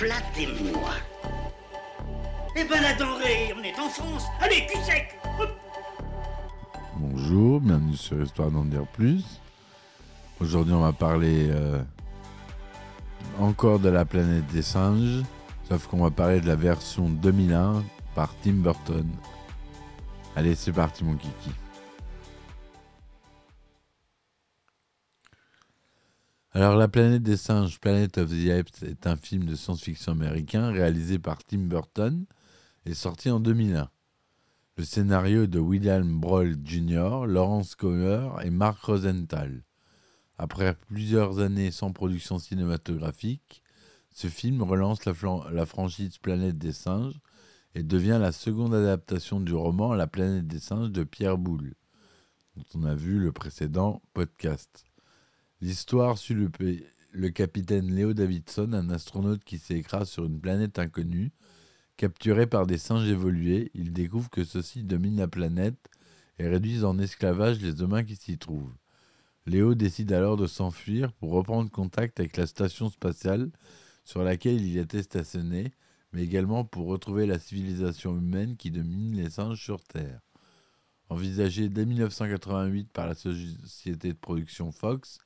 Flattez-moi. Eh ben la denrée, on est en France. Allez, cul sec. Bonjour, bienvenue sur Histoire d'en dire plus. Aujourd'hui, on va parler euh, encore de la planète des singes, sauf qu'on va parler de la version 2001 par Tim Burton. Allez, c'est parti, mon kiki. Alors, La planète des singes, Planet of the Apes, est un film de science-fiction américain réalisé par Tim Burton et sorti en 2001. Le scénario de William Broll Jr., Lawrence Coher et Mark Rosenthal. Après plusieurs années sans production cinématographique, ce film relance la, la franchise Planète des singes et devient la seconde adaptation du roman La planète des singes de Pierre Boulle, dont on a vu le précédent podcast. L'histoire suit le, capitaine Léo Davidson, un astronaute qui s'écrase sur une planète inconnue. Capturé par des singes évolués, il découvre que ceux-ci dominent la planète et réduisent en esclavage les humains qui s'y trouvent. Léo décide alors de s'enfuir pour reprendre contact avec la station spatiale sur laquelle il était stationné, mais également pour retrouver la civilisation humaine qui domine les singes sur Terre. Envisagé dès 1988 par la société de production Fox,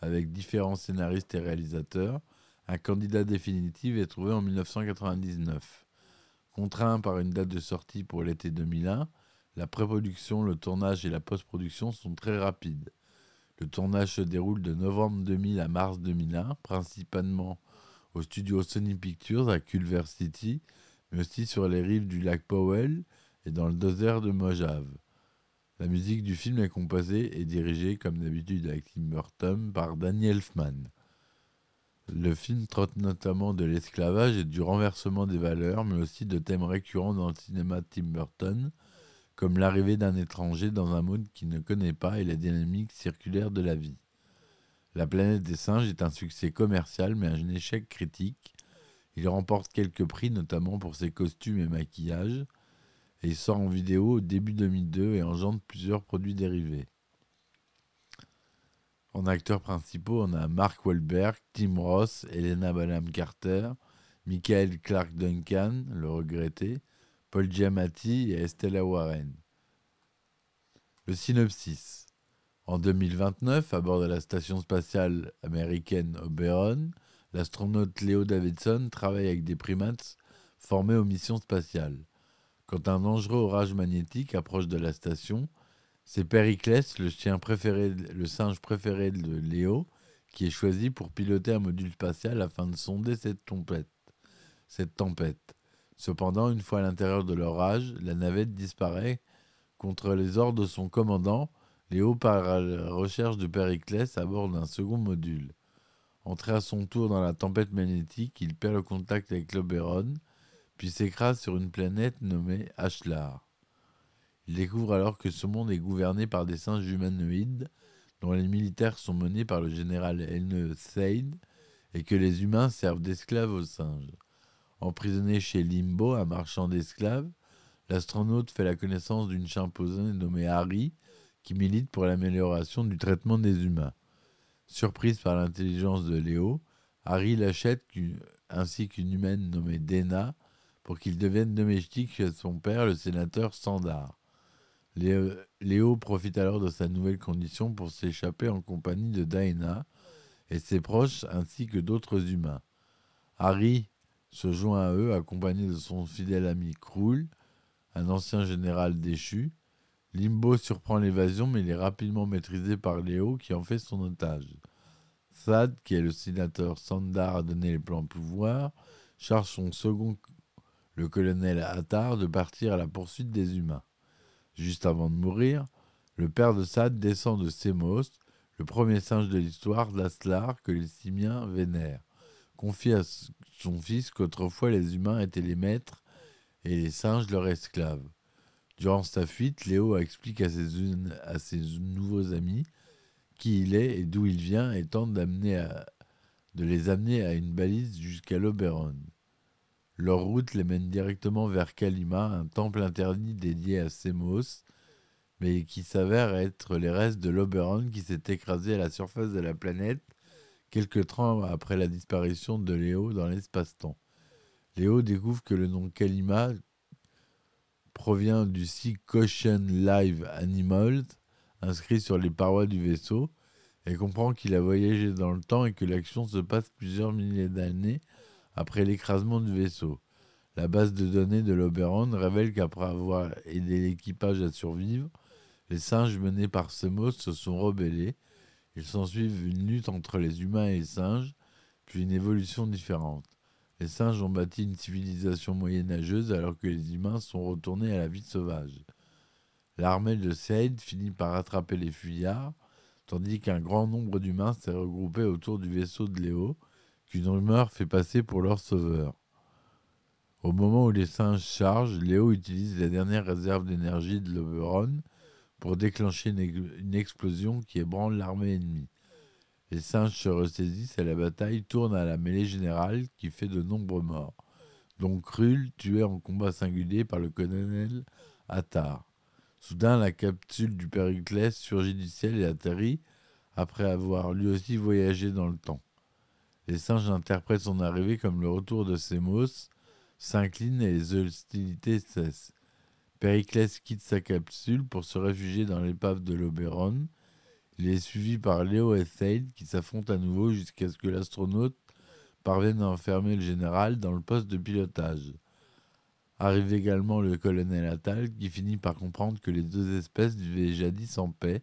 avec différents scénaristes et réalisateurs, un candidat définitif est trouvé en 1999. Contraint par une date de sortie pour l'été 2001, la pré-production, le tournage et la post-production sont très rapides. Le tournage se déroule de novembre 2000 à mars 2001, principalement au studio Sony Pictures à Culver City, mais aussi sur les rives du lac Powell et dans le désert de Mojave. La musique du film est composée et dirigée, comme d'habitude avec Tim Burton, par Danny Elfman. Le film traite notamment de l'esclavage et du renversement des valeurs, mais aussi de thèmes récurrents dans le cinéma de Tim Burton, comme l'arrivée d'un étranger dans un monde qu'il ne connaît pas et la dynamique circulaire de la vie. La planète des singes est un succès commercial, mais un échec critique. Il remporte quelques prix, notamment pour ses costumes et maquillages, il sort en vidéo au début 2002 et engendre plusieurs produits dérivés. En acteurs principaux, on a Mark Wahlberg, Tim Ross, Helena Bonham Carter, Michael Clark Duncan, le regretté, Paul Giamatti et Estella Warren. Le synopsis. En 2029, à bord de la station spatiale américaine Oberon, l'astronaute Leo Davidson travaille avec des primates formés aux missions spatiales. Quand un dangereux orage magnétique approche de la station, c'est Périclès, le singe préféré de Léo, qui est choisi pour piloter un module spatial afin de sonder cette tempête. Cette tempête. Cependant, une fois à l'intérieur de l'orage, la navette disparaît. Contre les ordres de son commandant, Léo part à la recherche de Périclès à bord d'un second module. Entré à son tour dans la tempête magnétique, il perd le contact avec l'Oberon, puis s'écrase sur une planète nommée Ashlar. Il découvre alors que ce monde est gouverné par des singes humanoïdes, dont les militaires sont menés par le général Elne Seid, et que les humains servent d'esclaves aux singes. Emprisonné chez Limbo, un marchand d'esclaves, l'astronaute fait la connaissance d'une chimpanzé nommée Harry, qui milite pour l'amélioration du traitement des humains. Surprise par l'intelligence de Léo, Harry l'achète ainsi qu'une humaine nommée Dena pour qu'il devienne domestique chez son père, le sénateur Sandar. Léo, profite alors de sa nouvelle condition pour s'échapper en compagnie de Daena et ses proches ainsi que d'autres humains. Harry se joint à eux accompagné de son fidèle ami Krul, un ancien général déchu. Limbo surprend l'évasion mais il est rapidement maîtrisé par Léo qui en fait son otage. Thad, qui est le sénateur Sandar à donner les plans pouvoir, charge son second, le colonel Attar, de partir à la poursuite des humains. Juste avant de mourir, le père de Sad descend de Semos, le premier singe de l'histoire, Laslar, que les simiens vénèrent. Confie à son fils qu'autrefois les humains étaient les maîtres et les singes leurs esclaves. Durant sa fuite, Léo explique à ses, à ses nouveaux amis qui il est et d'où il vient et tente d'amener de les amener à une balise jusqu'à l'Oberon. Leur route les mène directement vers Kalima, un temple interdit dédié à Semos, mais qui s'avère être les restes de l'Oberon qui s'est écrasé à la surface de la planète quelques temps après la disparition de Léo dans l'espace-temps. Léo découvre que le nom Kalima provient du site Caution Live Animals, inscrit sur les parois du vaisseau, et comprend qu'il a voyagé dans le temps et que l'action se passe plusieurs milliers d'années après l'écrasement du vaisseau. La base de données de l'Oberon révèle qu'après avoir aidé l'équipage à survivre, les singes menés par Semos se sont rebellés. Il s'ensuivent une lutte entre les humains et les singes, puis une évolution différente. Les singes ont bâti une civilisation moyenâgeuse alors que les humains sont retournés à la vie sauvage. L'armée de Seyd finit par attraper les fuyards, tandis qu'un grand nombre d'humains s'est regroupé autour du vaisseau de Léo, qu'une rumeur fait passer pour leur sauveur. Au moment où les singes chargent, Léo utilise la dernière réserve d'énergie de l'Oberon pour déclencher une, explosion qui ébranle l'armée ennemie. Les singes se ressaisissent et la bataille tourne à la mêlée générale qui fait de nombreux morts, dont Krull tué en combat singulier par le colonel Attar. Soudain, la capsule du Périclès surgit du ciel et atterrit après avoir lui aussi voyagé dans le temps. Les singes interprètent son arrivée comme le retour de Semos, s'inclinent et les hostilités cessent. Périclès quitte sa capsule pour se réfugier dans l'épave de l'Oberon. Il est suivi par Léo et Thade qui s'affrontent à nouveau jusqu'à ce que l'astronaute parvienne à enfermer le général dans le poste de pilotage. Arrive également le colonel Attal qui finit par comprendre que les deux espèces vivaient jadis en paix.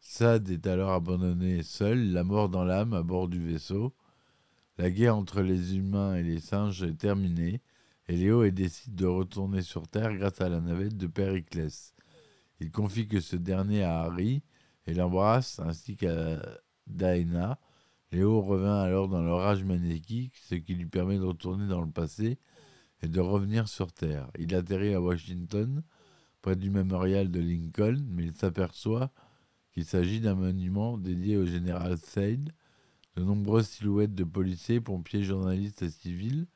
Sad est alors abandonné seul, la mort dans l'âme à bord du vaisseau. La guerre entre les humains et les singes est terminée et Léo décide de retourner sur Terre grâce à la navette de Périclès. Il confie que ce dernier à Harry et l'embrasse ainsi qu'à Daena. Léo revient alors dans l'orage magnétique, ce qui lui permet de retourner dans le passé et de revenir sur Terre. Il atterrit à Washington, près du mémorial de Lincoln, mais il s'aperçoit qu'il s'agit d'un monument dédié au général Said. De nombreuses silhouettes de policiers, pompiers, journalistes et civils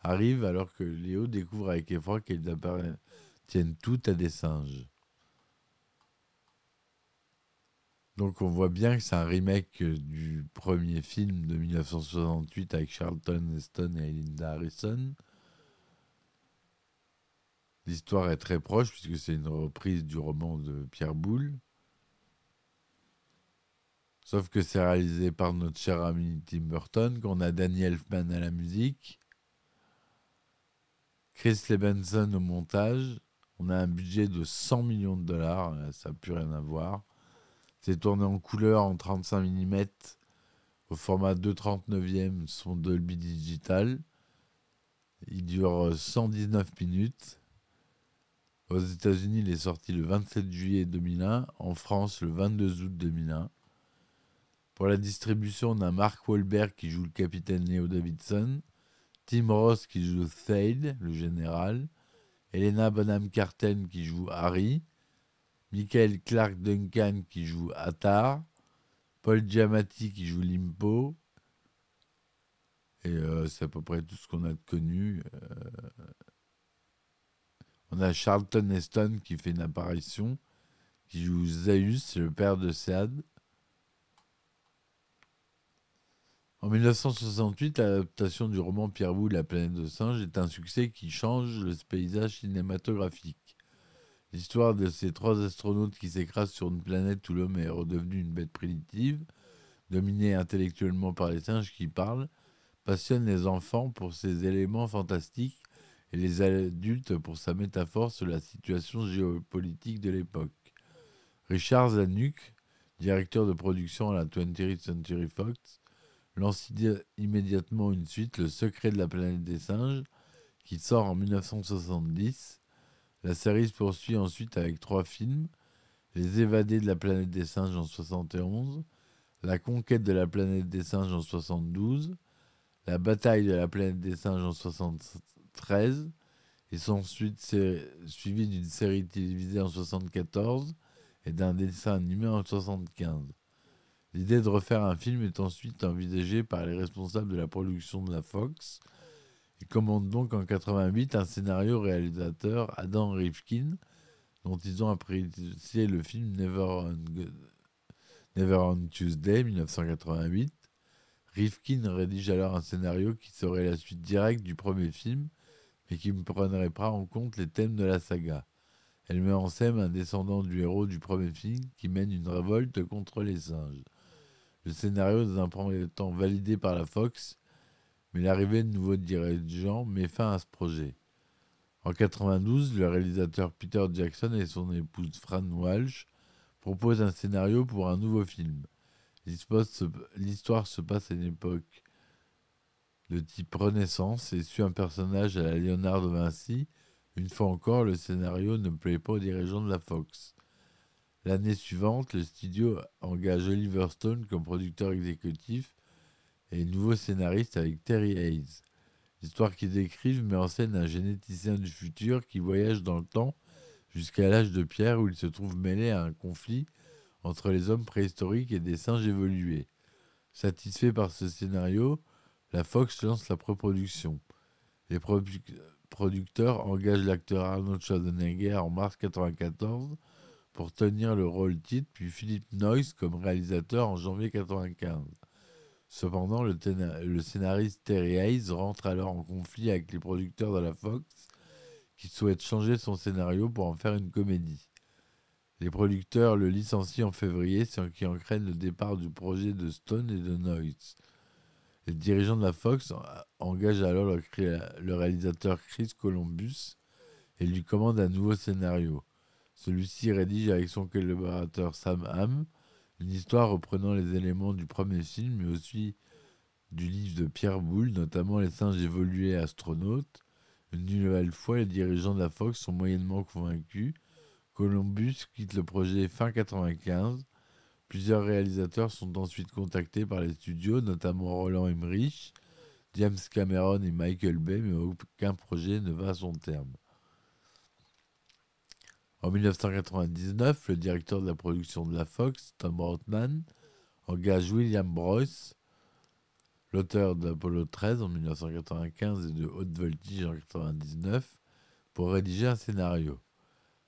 arrive alors que Léo découvre avec effroi qu'elles appartiennent toutes à des singes. Donc on voit bien que c'est un remake du premier film de 1968 avec Charlton Heston et Linda Harrison. L'histoire est très proche puisque c'est une reprise du roman de Pierre Boulle. Sauf que c'est réalisé par notre cher ami Tim Burton, qu'on a Danny Elfman à la musique, Chris Lebenson au montage. On a un budget de 100 millions de dollars, euh, ça n'a plus rien à voir. C'est tourné en couleur en 35 mm au format 2,39e son Dolby Digital. Il dure 119 euh, minutes. Aux États-Unis, il est sorti le 27 juillet 2001. En France, le 22 août 2001. Pour la distribution, on a Mark Wahlberg qui joue le capitaine Leo Davidson. Tim Ross qui joue Thade, le général, Elena Bonham Carter qui joue Harry, Michael Clark Duncan qui joue Attar, Paul Giamatti qui joue Limpo, et euh, c'est à peu près tout ce qu'on a connu. Euh. on a Charlton Heston qui fait une apparition, qui joue Zeus, le père de Sead. En 1968, l'adaptation du roman Pierre Boulle, La planète de singes, est un succès qui change le paysage cinématographique. L'histoire de ces trois astronautes qui s'écrasent sur une planète où l'homme est redevenu une bête primitive, dominée intellectuellement par les singes qui parlent, passionne les enfants pour ses éléments fantastiques et les adultes pour sa métaphore sur la situation géopolitique de l'époque. Richard Zanuck, directeur de production à la 20th Century Fox, lance immédiatement une suite, Le secret de la planète des singes, qui sort en 1970. La série se poursuit ensuite avec trois films, Les évadés de la planète des singes en 71, La conquête de la planète des singes en 72, La bataille de la planète des singes en 73, et sont ensuite suivis d'une série télévisée en 74 et d'un dessin animé en 75. L'idée de refaire un film est ensuite envisagée par les responsables de la production de la Fox. Ils commandent donc en 88 un scénario réalisateur Adam Rifkin, dont ils ont apprécié le film Never on, Tuesday 1988. Rifkin rédige alors un scénario qui serait la suite directe du premier film, mais qui ne prendrait pas en compte les thèmes de la saga. Elle met en scène un descendant du héros du premier film qui mène une révolte contre les singes. Le scénario dans un premier temps validé par la Fox, mais l'arrivée de nouveaux dirigeants met fin à ce projet. En 92, le réalisateur Peter Jackson et son épouse Fran Walsh proposent un scénario pour un nouveau film. L'histoire se passe à une époque de type Renaissance et suit un personnage à la Léonard de Vinci. Une fois encore, le scénario ne plaît pas aux dirigeants de la Fox. L'année suivante, le studio engage Oliver Stone comme producteur exécutif et nouveau scénariste avec Terry Hayes. L'histoire qu'ils décrivent met en scène un généticien du futur qui voyage dans le temps jusqu'à l'âge de pierre où il se trouve mêlé à un conflit entre les hommes préhistoriques et des singes évolués. Satisfait par ce scénario, la Fox lance la pré-production. Les producteurs engagent l'acteur Arnold Schwarzenegger en mars 1994 pour tenir le rôle titre, puis Philippe Noyce comme réalisateur en janvier 1995. Cependant, le, scénariste Terry Hayes rentre alors en conflit avec les producteurs de la Fox qui souhaitent changer son scénario pour en faire une comédie. Les producteurs le licencient en février, ce qui entraîne le départ du projet de Stone et de Noyce. Les dirigeants de la Fox engagent alors le réalisateur Chris Columbus et lui commandent un nouveau scénario. Celui-ci rédige avec son collaborateur Sam Hamm une histoire reprenant les éléments du premier film, mais aussi du livre de Pierre Boulle, notamment les singes évolués astronautes. Une nouvelle fois, les dirigeants de la Fox sont moyennement convaincus. Columbus quitte le projet fin 1995. Plusieurs réalisateurs sont ensuite contactés par les studios, notamment Roland Emmerich, James Cameron et Michael Bay, mais aucun projet ne va à son terme. En 1999, le directeur de la production de la Fox, Tom Rothman, engage William Broyce, l'auteur d'Apollo 13 en 1995 et de Haute Voltige en 1999, pour rédiger un scénario.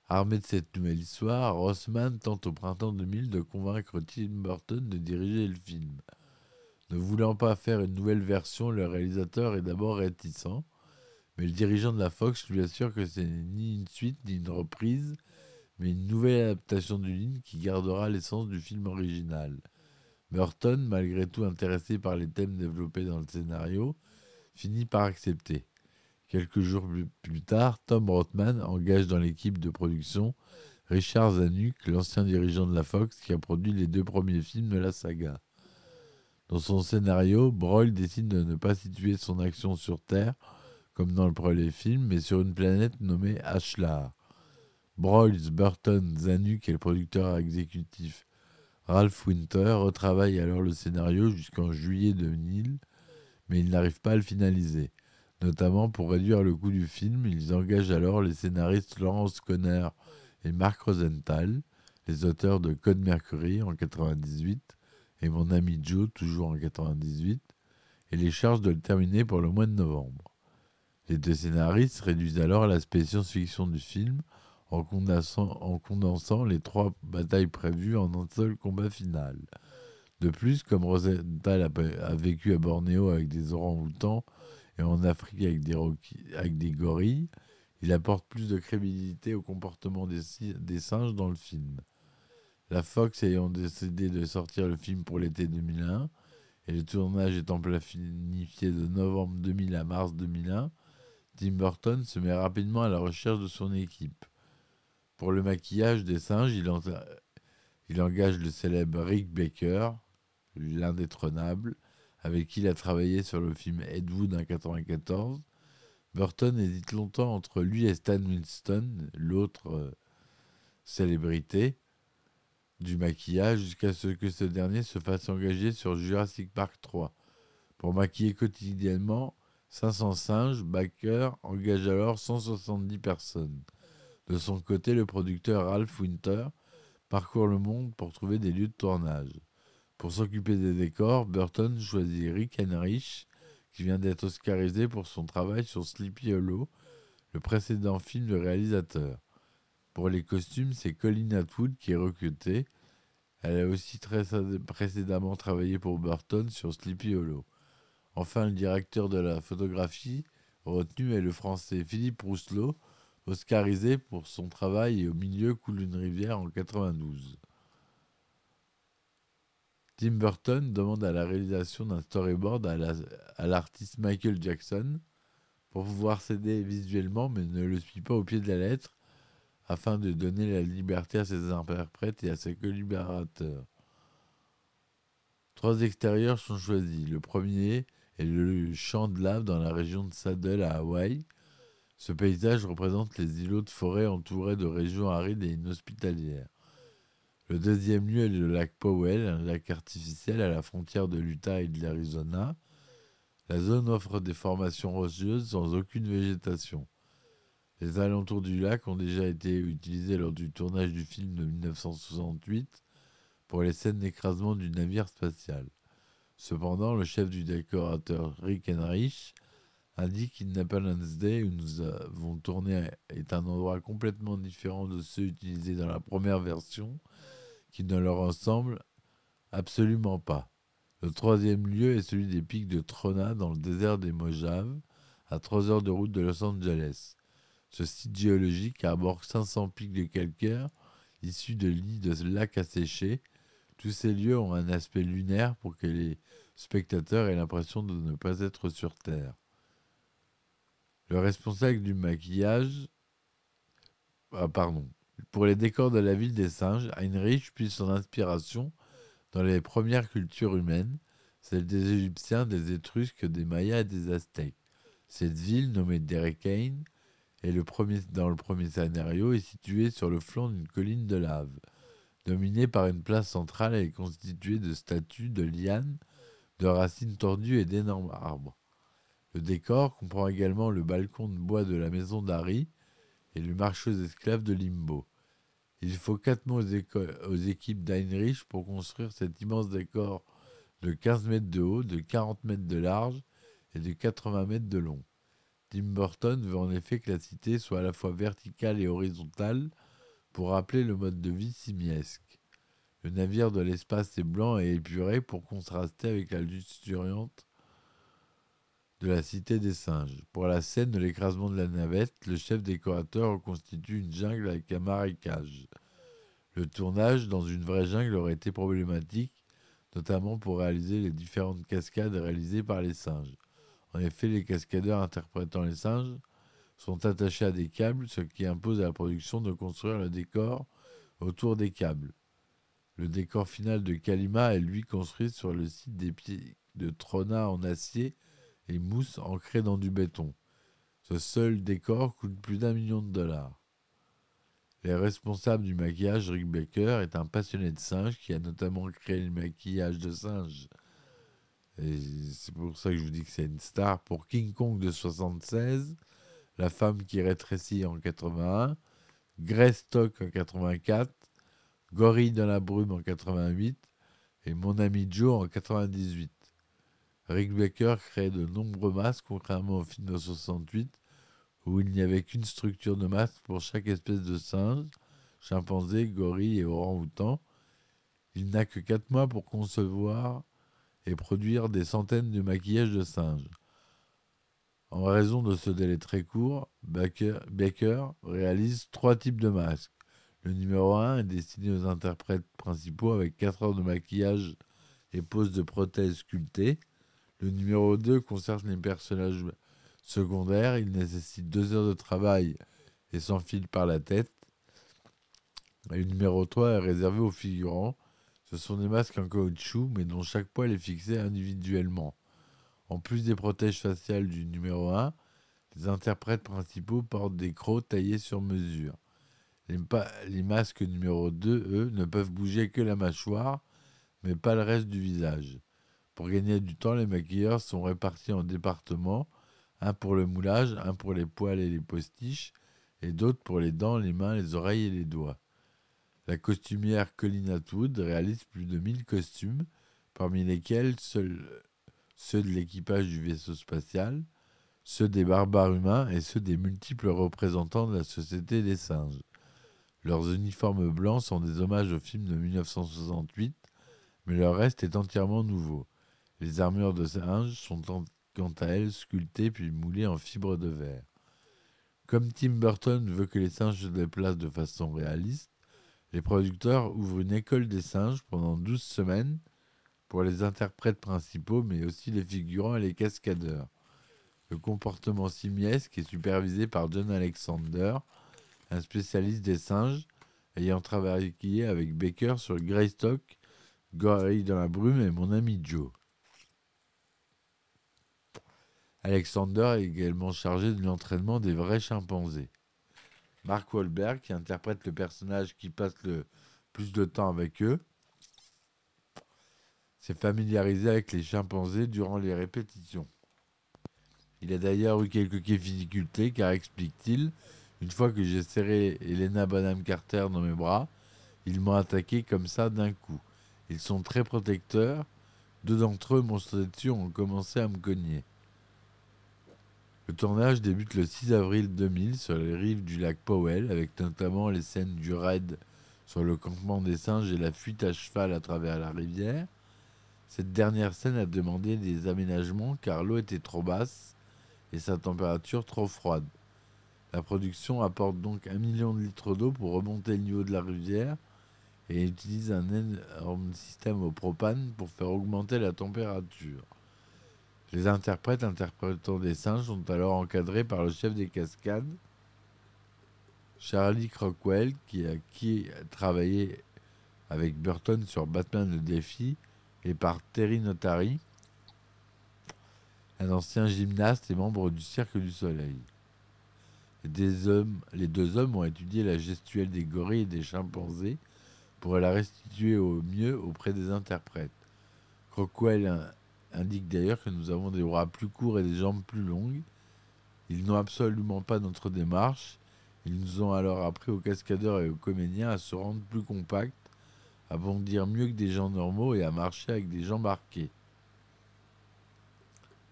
Armé de cette nouvelle histoire, Rothman tente au printemps 2000 de convaincre Tim Burton de diriger le film. Ne voulant pas faire une nouvelle version, le réalisateur est d'abord réticent, mais le dirigeant de la Fox lui assure que ce n'est ni une suite ni une reprise, mais une nouvelle adaptation du livre qui gardera l'essence du film original. Burton, malgré tout intéressé par les thèmes développés dans le scénario, finit par accepter. Quelques jours plus tard, Tom Rothman engage dans l'équipe de production Richard Zanuck, l'ancien dirigeant de la Fox qui a produit les deux premiers films de la saga. Dans son scénario, Broyle décide de ne pas situer son action sur Terre, comme dans le premier film, mais sur une planète nommée Ashlar. Broyles, Burton, Zanuck et le producteur exécutif Ralph Winter retravaillent alors le scénario jusqu'en juillet 2000, mais ils n'arrivent pas à le finaliser. Notamment pour réduire le coût du film, ils engagent alors les scénaristes Laurence Conner et Mark Rosenthal, les auteurs de Code Mercury en 98 et Mon ami Joe toujours en 98, et les chargent de le terminer pour le mois de novembre. Les deux scénaristes réduisent alors l'aspect science-fiction du film en condensant, les trois batailles prévues en un seul combat final. De plus, comme Rosenthal a, vécu à Bornéo avec des orang-outans et en Afrique avec des, gorilles, il apporte plus de crédibilité au comportement des, des, singes dans le film. La Fox ayant décidé de sortir le film pour l'été 2001 et le tournage étant planifié de novembre 2000 à mars 2001, Tim Burton se met rapidement à la recherche de son équipe. Pour le maquillage des singes, il, engage le célèbre Rick Baker, l'indétrônable, avec qui il a travaillé sur le film Ed Wood en 1994. Burton hésite longtemps entre lui et Stan Winston, l'autre euh, célébrité. du maquillage jusqu'à ce que ce dernier se fasse engager sur Jurassic Park 3. Pour maquiller quotidiennement 500 singes, Baker engage alors 170 personnes. De son côté, le producteur Ralph Winter parcourt le monde pour trouver des lieux de tournage. Pour s'occuper des décors, Burton choisit Rick Heinrich, qui vient d'être oscarisé pour son travail sur Sleepy Hollow, le précédent film du réalisateur. Pour les costumes, c'est Colin Atwood qui est recruté. Elle a aussi précédemment travaillé pour Burton sur Sleepy Hollow. Enfin, le directeur de la photographie retenu est le français Philippe Rousselot, oscarisé pour son travail et au milieu coule une rivière en 92. Tim Burton demande à la réalisation d'un storyboard à l'artiste Michael Jackson pour pouvoir s'aider visuellement mais ne le suit pas au pied de la lettre afin de donner la liberté à ses interprètes et à ses collaborateurs. Trois extérieurs sont choisis. Le premier est le champ de lave dans la région de Saddle à Hawaï. Ce paysage représente les îlots de forêt entourés de régions arides et inhospitalières. Le deuxième lieu est le lac Powell, un lac artificiel à la frontière de l'Utah et de l'Arizona. La zone offre des formations rocheuses sans aucune végétation. Les alentours du lac ont déjà été utilisés lors du tournage du film de 1968 pour les scènes d'écrasement du navire spatial. Cependant, le chef du décorateur Rick Henrich indique qu'Independence Day, où nous avons tourné, est un endroit complètement différent de ceux utilisés dans la première version, qui ne leur ressemble absolument pas. Le troisième lieu est celui des pics de Trona dans le désert des Mojave, à 3 heures de route de Los Angeles. Ce site géologique aborde 500 pics de calcaire issus de lits de lacs asséchés. Tous ces lieux ont un aspect lunaire pour que les spectateurs aient l'impression de ne pas être sur Terre. Le responsable du maquillage. Ah, pardon. Pour les décors de la ville des singes, Heinrich puise son inspiration dans les premières cultures humaines, celles des Égyptiens, des Étrusques, des Mayas et des Aztèques. Cette ville, nommée Derekane, et le premier, dans le premier scénario est situé sur le flanc d'une colline de lave. Dominée par une place centrale, elle est constituée de statues, de lianes, de racines tordues et d'énormes arbres. Le décor comprend également le balcon de bois de la maison d'Harry et le marché aux esclaves de Limbo. Il faut quatre aux, aux équipes d'Heinrich pour construire cet immense décor de 15 mètres de haut, de 40 mètres de large et de 80 mètres de long. Tim Burton veut en effet que la cité soit à la fois verticale et horizontale pour rappeler le mode de vie simiesque. Le navire de l'espace est blanc et épuré pour contraster avec la luxuriante de la cité des singes. Pour la scène de l'écrasement de la navette, le chef décorateur reconstitue une jungle avec un marécage. Le tournage dans une vraie jungle aurait été problématique, notamment pour réaliser les différentes cascades réalisées par les singes. En effet, les cascadeurs interprétant les singes sont attachés à des câbles, ce qui impose à la production de construire le décor autour des câbles. Le décor final de Kalima est lui construit sur le site des pieds de Trona en acier et mousse ancrée dans du béton. Ce seul décor coûte plus d'un million de dollars. Les responsables du maquillage, Rick Baker, est un passionné de singes qui a notamment créé le maquillage de singes c'est pour ça que je vous dis que c'est une star. Pour King Kong de 76, La femme qui rétrécit en 81, Greystock en 84, Gorille dans la brume en 88 et Mon ami Joe en 98. Rick Baker crée de nombreux masques, contrairement au film de 68, où il n'y avait qu'une structure de masque pour chaque espèce de singe, chimpanzé, gorille et orang-outan. Il n'a que 4 mois pour concevoir et produire des centaines de maquillages de singes. En raison de ce délai très court, Baker, réalise trois types de masques. Le numéro 1 est destiné aux interprètes principaux avec 4 heures de maquillage et pose de prothèses sculptées. Le numéro 2 concerne les personnages secondaires. Il nécessite 2 heures de travail et s'enfile par la tête. le numéro 3 est réservé aux figurants ce sont des masques en caoutchouc, mais dont chaque poil est fixé individuellement. En plus des protèges faciales du numéro 1, les interprètes principaux portent des crocs taillés sur mesure. Les, les masques numéro 2, eux, ne peuvent bouger que la mâchoire, mais pas le reste du visage. Pour gagner du temps, les maquilleurs sont répartis en départements, un pour le moulage, un pour les poils et les postiches, et d'autres pour les dents, les mains, les oreilles et les doigts. La costumière Colin Atwood réalise plus de 1000 costumes, parmi lesquels seuls ceux de l'équipage du vaisseau spatial, ceux des barbares humains et ceux des multiples représentants de la société des singes. Leurs uniformes blancs sont des hommages au film de 1968, mais leur reste est entièrement nouveau. Les armures de singes sont quant à elles sculptées puis moulées en fibre de verre. Comme Tim Burton veut que les singes se déplacent de façon réaliste, les producteurs ouvrent une école des singes pendant 12 semaines pour les interprètes principaux, mais aussi les figurants et les cascadeurs. Le comportement simiesque est supervisé par John Alexander, un spécialiste des singes, ayant travaillé avec Baker sur Greystock, Gorille dans la brume et Mon ami Joe. Alexander est également chargé de l'entraînement des vrais chimpanzés. Mark Wahlberg, qui interprète le personnage qui passe le plus de temps avec eux, s'est familiarisé avec les chimpanzés durant les répétitions. Il a d'ailleurs eu quelques difficultés car, explique-t-il, une fois que j'ai serré Elena Bonham Carter dans mes bras, ils m'ont attaqué comme ça d'un coup. Ils sont très protecteurs. Deux d'entre eux m'ont sauté dessus ont commencé à me cogner. Le tournage débute le 6 avril 2000 sur les rives du lac Powell, avec notamment les scènes du raid sur le campement des singes et la fuite à cheval à travers la rivière. Cette dernière scène a demandé des aménagements car l'eau était trop basse et sa température trop froide. La production apporte donc un million de litres d'eau pour remonter le niveau de la rivière et utilise un énorme système au propane pour faire augmenter la température. Les interprètes interprétant des singes sont alors encadrés par le chef des cascades, Charlie Crockwell, qui a, travaillé avec Burton sur Batman le défi, et par Terry Notary, un ancien gymnaste et membre du Cirque du Soleil. Hommes, les deux hommes ont étudié la gestuelle des gorilles et des chimpanzés pour la restituer au mieux auprès des interprètes. Crockwell indique d'ailleurs que nous avons des bras plus courts et des jambes plus longues. Ils n'ont absolument pas notre démarche. Ils nous ont alors appris aux cascadeurs et aux comédiens à se rendre plus compacts, à bondir mieux que des gens normaux et à marcher avec des jambes arquées.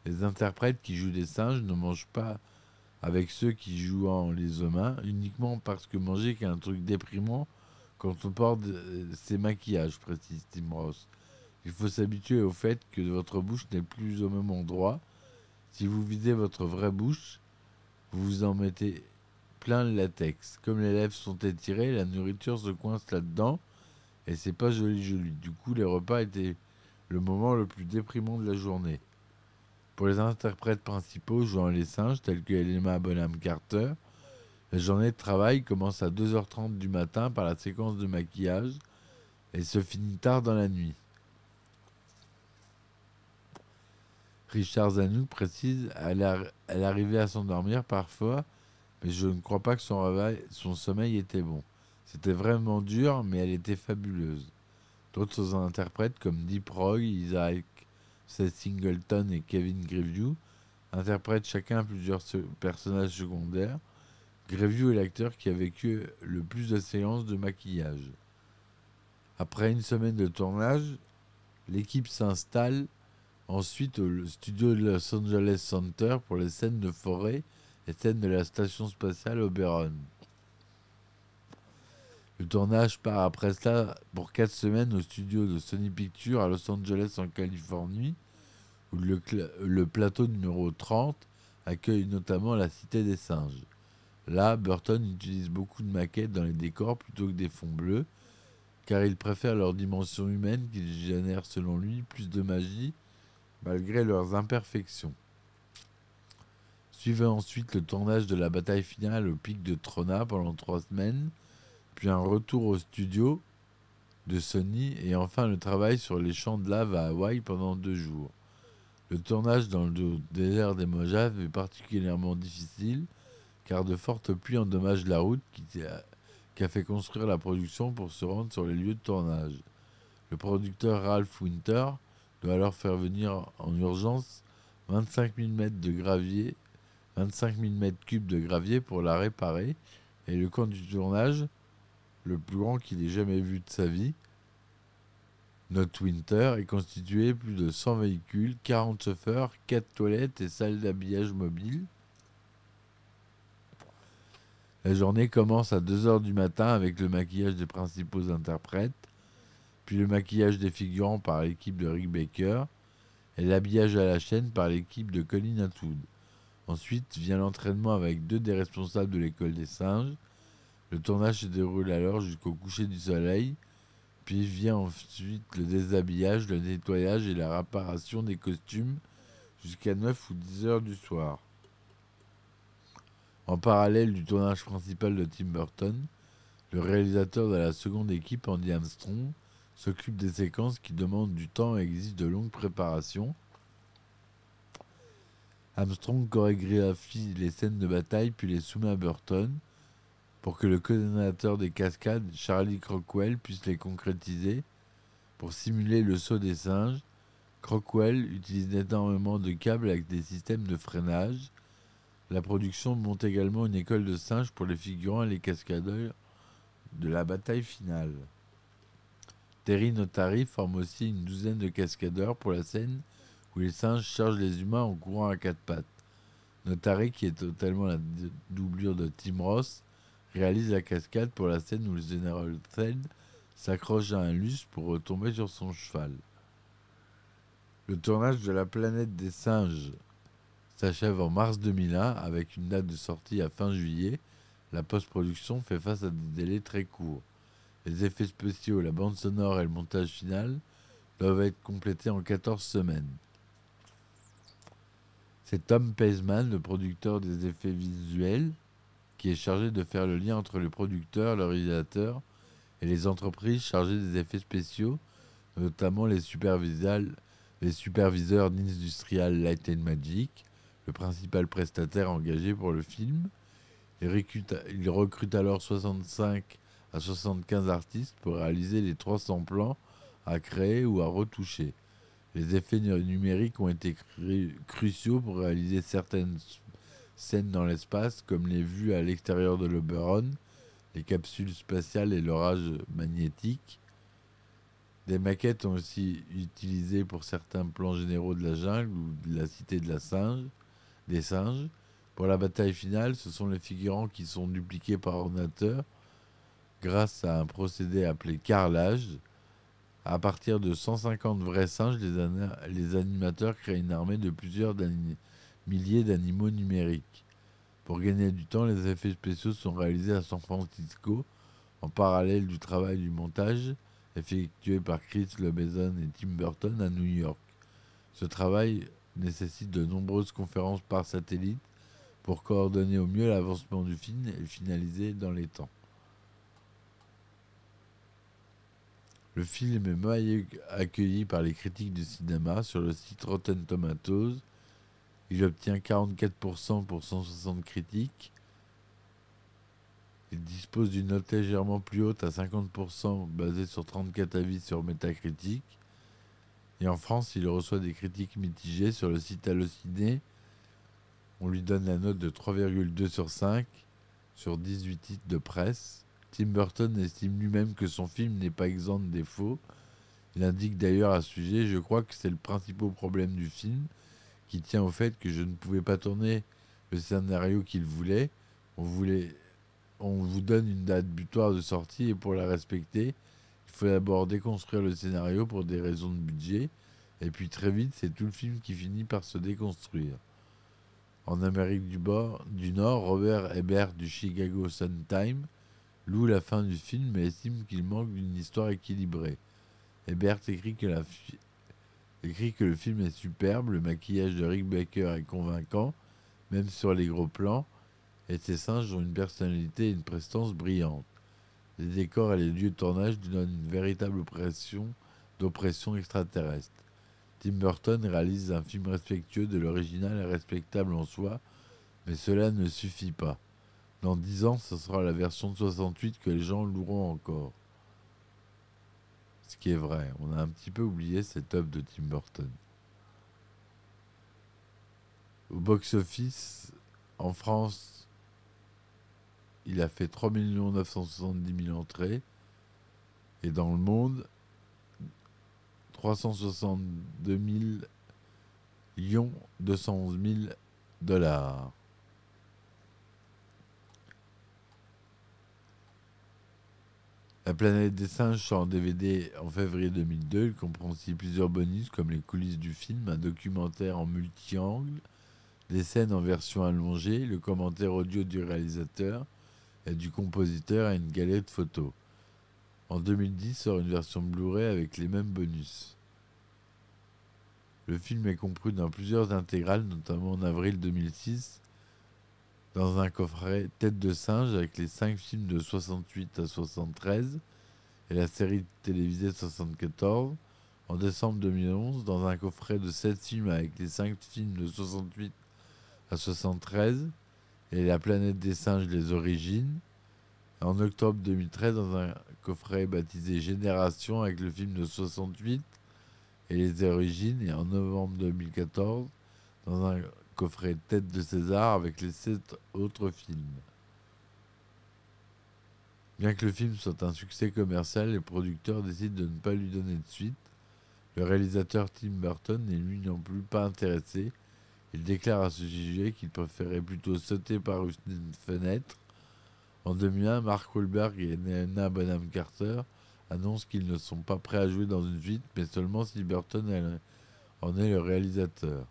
Les interprètes qui jouent des singes ne mangent pas avec ceux qui jouent en les humains uniquement parce que manger est un truc déprimant quand on porte euh, ses maquillages, précise Tim Ross. Il faut s'habituer au fait que votre bouche n'est plus au même endroit. Si vous videz votre vraie bouche, vous en mettez plein le latex. Comme les lèvres sont étirées, la nourriture se coince là-dedans et c'est pas joli joli. Du coup, les repas étaient le moment le plus déprimant de la journée. Pour les interprètes principaux jouant les singes, tels que Elena Bonham Carter, la journée de travail commence à 2h30 du matin par la séquence de maquillage et se finit tard dans la nuit. Richard Zanuck précise elle, a- arrivait à s'endormir parfois, mais je ne crois pas que son, sommeil était bon. C'était vraiment dur, mais elle était fabuleuse. D'autres interprètes comme Deep Roy, Isaac Seth Singleton et Kevin Greview interprètent chacun plusieurs personnages secondaires. Greview est l'acteur qui a vécu le plus de séances de maquillage. Après une semaine de tournage, l'équipe s'installe ensuite au studio de Los Angeles Center pour les scènes de forêt et scènes de la station spatiale Oberon. Le tournage part après cela pour 4 semaines au studio de Sony Pictures à Los Angeles en Californie, où le, le plateau numéro 30 accueille notamment la Cité des Singes. Là, Burton utilise beaucoup de maquettes dans les décors plutôt que des fonds bleus, car il préfère leur dimension humaine qui génère selon lui plus de magie malgré leurs imperfections. Suivait ensuite le tournage de la bataille finale au pic de Trona pendant trois semaines, puis un retour au studio de Sony et enfin le travail sur les champs de lave à Hawaï pendant deux jours. Le tournage dans le désert des Mojave est particulièrement difficile car de fortes pluies endommagent la route qui, qu'a fait construire la production pour se rendre sur les lieux de tournage. Le producteur Ralph Winter doit alors faire venir en urgence 25 000 mètres de gravier, 25 000 mètres cubes de gravier pour la réparer. Et le camp du tournage, le plus grand qu'il ait jamais vu de sa vie, notre Winter est constitué plus de 100 véhicules, 40 chauffeurs, 4 toilettes et salles d'habillage mobile. La journée commence à 2h du matin avec le maquillage des principaux interprètes, puis le maquillage des figurants par l'équipe de Rick Baker et l'habillage à la chaîne par l'équipe de Colin Atwood. Ensuite vient l'entraînement avec deux des responsables de l'école des singes. Le tournage se déroule alors jusqu'au coucher du soleil, puis vient ensuite le déshabillage, le nettoyage et la réparation des costumes jusqu'à 9 ou 10 heures du soir. En parallèle du tournage principal de Tim Burton, le réalisateur de la seconde équipe, Andy Armstrong, s'occupe des séquences qui demandent du temps et exigent de longues préparations. Armstrong chorégraphie les scènes de bataille puis les soumet à Burton pour que le coordinateur des cascades, Charlie Crockwell, puisse les concrétiser. Pour simuler le saut des singes, Crockwell utilise énormément de câbles avec des systèmes de freinage. La production monte également une école de singes pour les figurants et les cascadeurs de la bataille finale. Terry Notary forme aussi une douzaine de cascadeurs pour la scène où les singes chargent les humains en courant à quatre pattes. Notary, qui est totalement la doublure de Tim Ross, réalise la cascade pour la scène où le général Theld s'accroche à un lustre pour retomber sur son cheval. Le tournage de La planète des singes s'achève en mars 2001 avec une date de sortie à fin juillet. La post-production fait face à des délais très courts. Les effets spéciaux, la bande sonore et le montage final doivent être complétés en 14 semaines. C'est Tom Paisman, le producteur des effets visuels, qui est chargé de faire le lien entre le producteur, le réalisateur et les entreprises chargées des effets spéciaux, notamment les superviseurs, d'Industrial Light and Magic, le principal prestataire engagé pour le film. Il recrute alors 65 à 75 artistes pour réaliser les 300 plans à créer ou à retoucher. Les effets numériques ont été cruciaux pour réaliser certaines scènes dans l'espace, comme les vues à l'extérieur de l'Oberon, les capsules spatiales et l'orage magnétique. Des maquettes ont aussi utilisé pour certains plans généraux de la jungle ou de la cité de la singe, des singes. Pour la bataille finale, ce sont les figurants qui sont dupliqués par ordinateur grâce à un procédé appelé carrelage. À partir de 150 vrais singes, les, animateurs créent une armée de plusieurs milliers d'animaux numériques. Pour gagner du temps, les effets spéciaux sont réalisés à San Francisco, en parallèle du travail du montage effectué par Chris Lebezon et Tim Burton à New York. Ce travail nécessite de nombreuses conférences par satellite pour coordonner au mieux l'avancement du film et finaliser dans les temps. Le film est mal accueilli par les critiques du cinéma sur le site Rotten Tomatoes. Il obtient 44% pour 160 critiques. Il dispose d'une note légèrement plus haute à 50% basée sur 34 avis sur Metacritic. Et en France, il reçoit des critiques mitigées sur le site Allociné. On lui donne la note de 3,2 sur 5 sur 18 titres de presse. Tim Burton estime lui-même que son film n'est pas exempt de défauts. Il indique d'ailleurs à ce sujet Je crois que c'est le principal problème du film, qui tient au fait que je ne pouvais pas tourner le scénario qu'il voulait. On, voulait. on vous donne une date butoir de sortie et pour la respecter, il faut d'abord déconstruire le scénario pour des raisons de budget. Et puis très vite, c'est tout le film qui finit par se déconstruire. En Amérique du, Nord, Robert Ebert du Chicago Sun-Time loue la fin du film mais estime qu'il manque d'une histoire équilibrée. Hebert écrit que, le film est superbe, le maquillage de Rick Baker est convaincant, même sur les gros plans, et ses singes ont une personnalité et une prestance brillante. Les décors et les lieux de tournage donnent une véritable oppression d'oppression extraterrestre. Tim Burton réalise un film respectueux de l'original et respectable en soi, mais cela ne suffit pas. Dans 10 ans, ce sera la version de 68 que les gens loueront encore. Ce qui est vrai, on a un petit peu oublié cette œuvre de Tim Burton. Au box-office, en France, il a fait 3 970 000 entrées. Et dans le monde, 362 millions 211 000 dollars. La planète des singes sort en DVD en février 2002. Il comprend aussi plusieurs bonus comme les coulisses du film, un documentaire en multi-angle, des scènes en version allongée, le commentaire audio du réalisateur et du compositeur et une galerie de photos. En 2010 sort une version Blu-ray avec les mêmes bonus. Le film est compris dans plusieurs intégrales, notamment en avril 2006, dans un coffret Tête de singe avec les 5 films de 68 à 73 et la série télévisée de 74. En décembre 2011, dans un coffret de 7 films avec les 5 films de 68 à 73 et La planète des singes, les origines. En octobre 2013, dans un coffret baptisé Génération avec le film de 68 et les origines. Et en novembre 2014, dans un coffret Tête de César avec les 7 autres films. Bien que le film soit un succès commercial, les producteurs décident de ne pas lui donner de suite. Le réalisateur Tim Burton n'est lui non plus pas intéressé. Il déclare à ce sujet qu'il préférait plutôt sauter par une fenêtre. En 2001, Mark Wahlberg et Anna Bonham Carter annoncent qu'ils ne sont pas prêts à jouer dans une suite, mais seulement si Burton en est le réalisateur.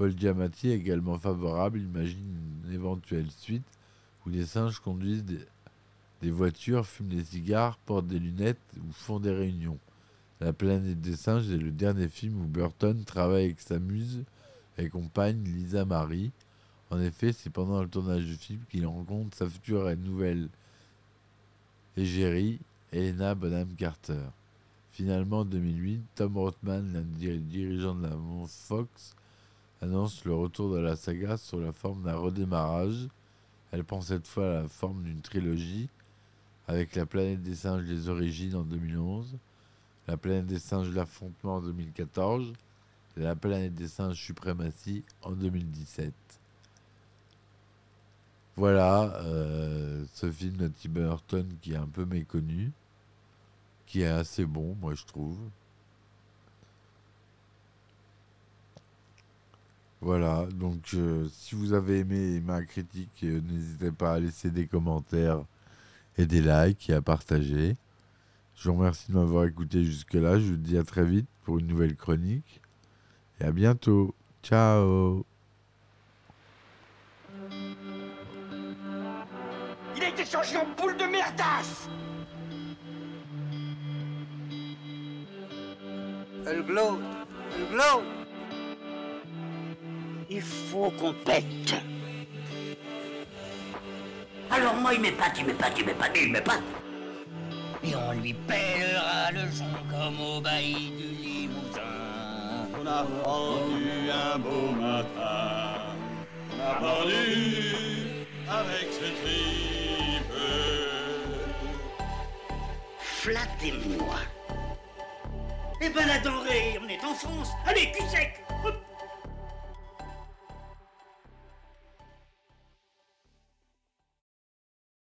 Paul Giamatti également favorable, imagine une éventuelle suite où les singes conduisent des, des voitures, fument des cigares, portent des lunettes ou font des réunions. La planète des singes est le dernier film où Burton travaille avec sa muse et compagne Lisa Marie. En effet, c'est pendant le tournage du film qu'il rencontre sa future et nouvelle égérie, Helena Bonham Carter. Finalement, en 2008, Tom Rothman, l'un des dirigeants de la Fox, annonce le retour de la saga sous la forme d'un redémarrage. Elle prend cette fois la forme d'une trilogie, avec La planète des singes les origines en 2011, La planète des singes l'affrontement en 2014 et La planète des singes suprématie en 2017. Voilà euh, ce film de Tim Burton qui est un peu méconnu, qui est assez bon, moi je trouve. Voilà, donc euh, si vous avez aimé ma critique, euh, n'hésitez pas à laisser des commentaires et des likes et à partager. Je vous remercie de m'avoir écouté jusque-là. Je vous dis à très vite pour une nouvelle chronique. Et à bientôt. Ciao Il a été changé en boule de merdasse Elle glow, elle glow. Il faut qu'on pète. Alors moi il m'épate, il m'épate, il m'épate, il m'épate. Et on lui pèlera le son comme au bailli du Limousin. On a pendu un beau matin. On a pendu avec ce tripe. Flattez-moi. Eh ben la denrée, on est en France. Allez, cul sec